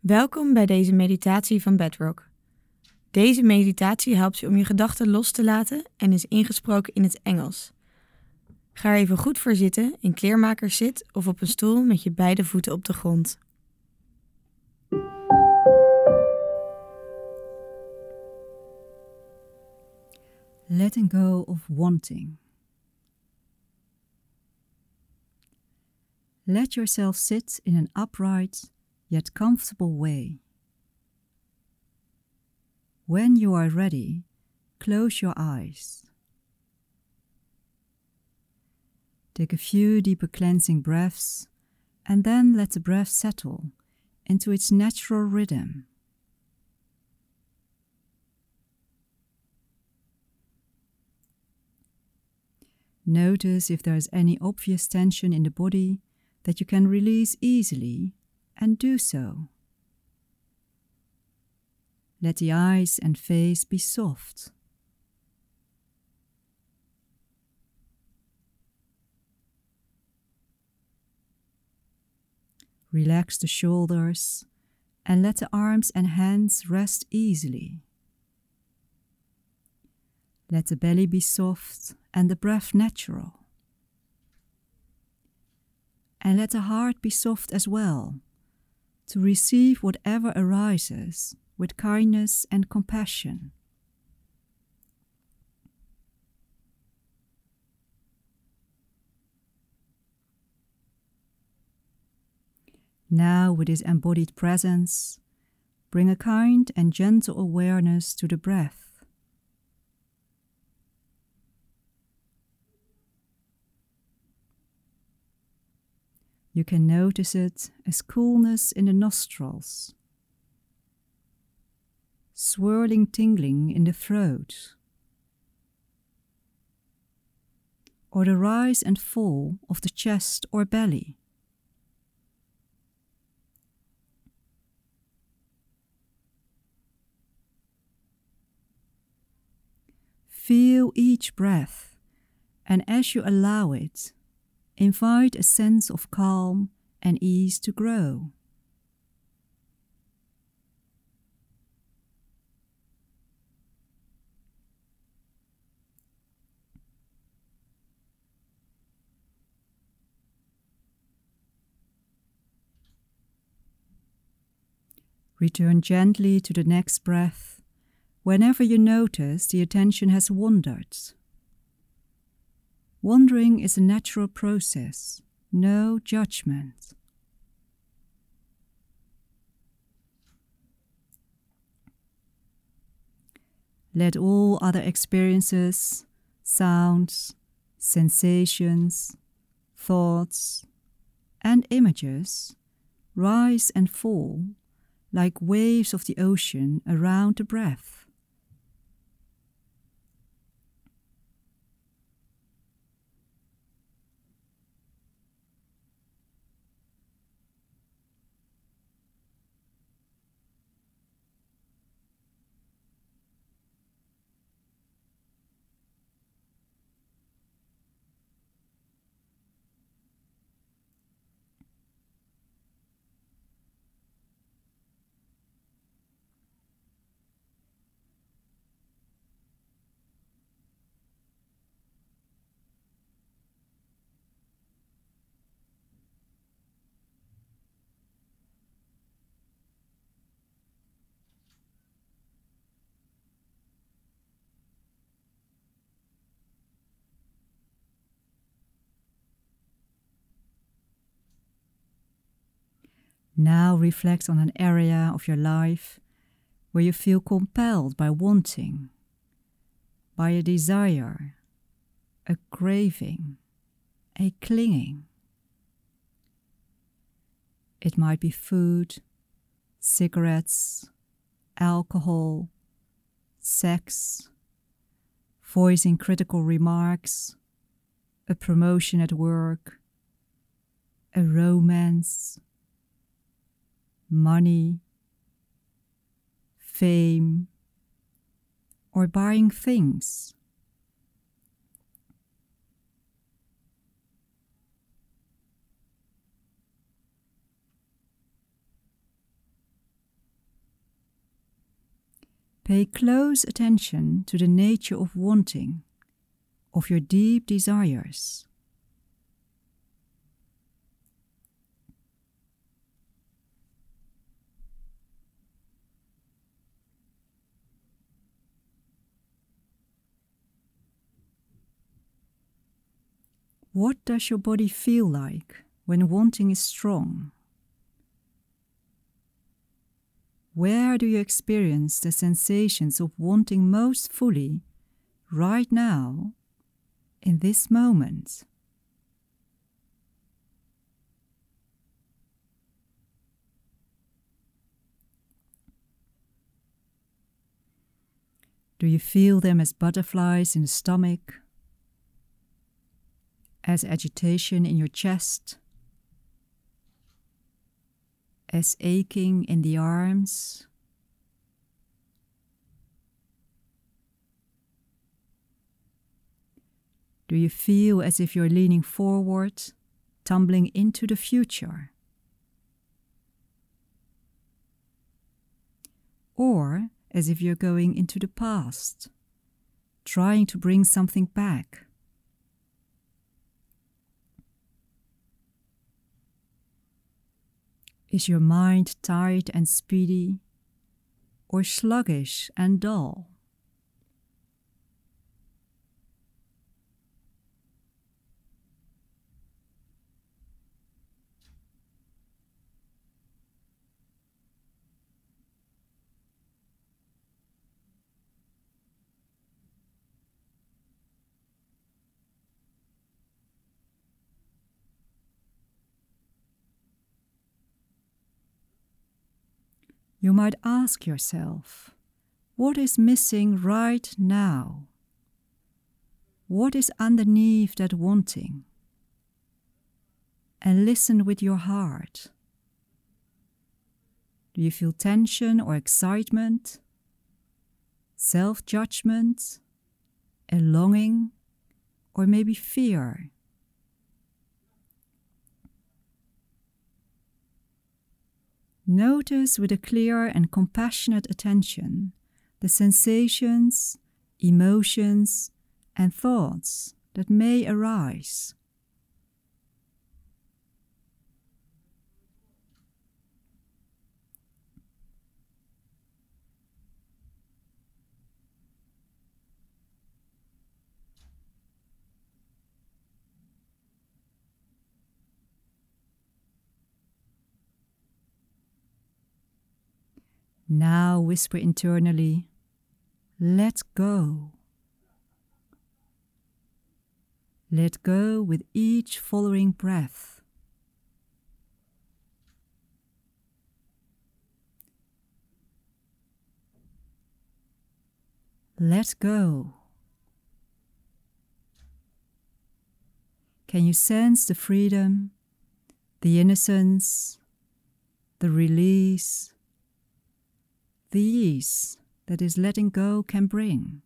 Welkom bij deze meditatie van Bedrock. Deze meditatie helpt je om je gedachten los te laten en is ingesproken in het Engels. Ga er even goed voor zitten in kleermakerszit of op een stoel met je beide voeten op de grond. Letting go of wanting. Let yourself sit in an upright yet comfortable way. When you are ready, close your eyes. Take a few deeper cleansing breaths and then let the breath settle into its natural rhythm. Notice if there is any obvious tension in the body that you can release easily and do so. Let the eyes and face be soft. Relax the shoulders and let the arms and hands rest easily. Let the belly be soft and the breath natural. And let the heart be soft as well, to receive whatever arises with kindness and compassion. Now, with this embodied presence, bring a kind and gentle awareness to the breath. You can notice it as coolness in the nostrils, swirling tingling in the throat, or the rise and fall of the chest or belly. Feel each breath, and as you allow it, invite a sense of calm and ease to grow. Return gently to the next breath whenever you notice the attention has wandered. Wandering is a natural process, no judgment. Let all other experiences, sounds, sensations, thoughts, and images rise and fall like waves of the ocean around the breath. Now reflect on an area of your life where you feel compelled by wanting, by a desire, a craving, a clinging. It might be food, cigarettes, alcohol, sex, voicing critical remarks, a promotion at work, a romance money, fame, or buying things. Pay close attention to the nature of wanting, of your deep desires. What does your body feel like when wanting is strong? Where do you experience the sensations of wanting most fully right now, in this moment? Do you feel them as butterflies in the stomach? As agitation in your chest? as aching in the arms. Do you feel as if you're leaning forward, tumbling into the future? Or as if you're going into the past, trying to bring something back? Is your mind tired and speedy, or sluggish and dull? You might ask yourself, what is missing right now? What is underneath that wanting? And listen with your heart. Do you feel tension or excitement? Self judgment? A longing? Or maybe fear? Notice with a clear and compassionate attention the sensations, emotions, and thoughts that may arise. Now whisper internally, let go. Let go with each following breath. Let go. Can you sense the freedom, the innocence, the release? The ease that is letting go can bring.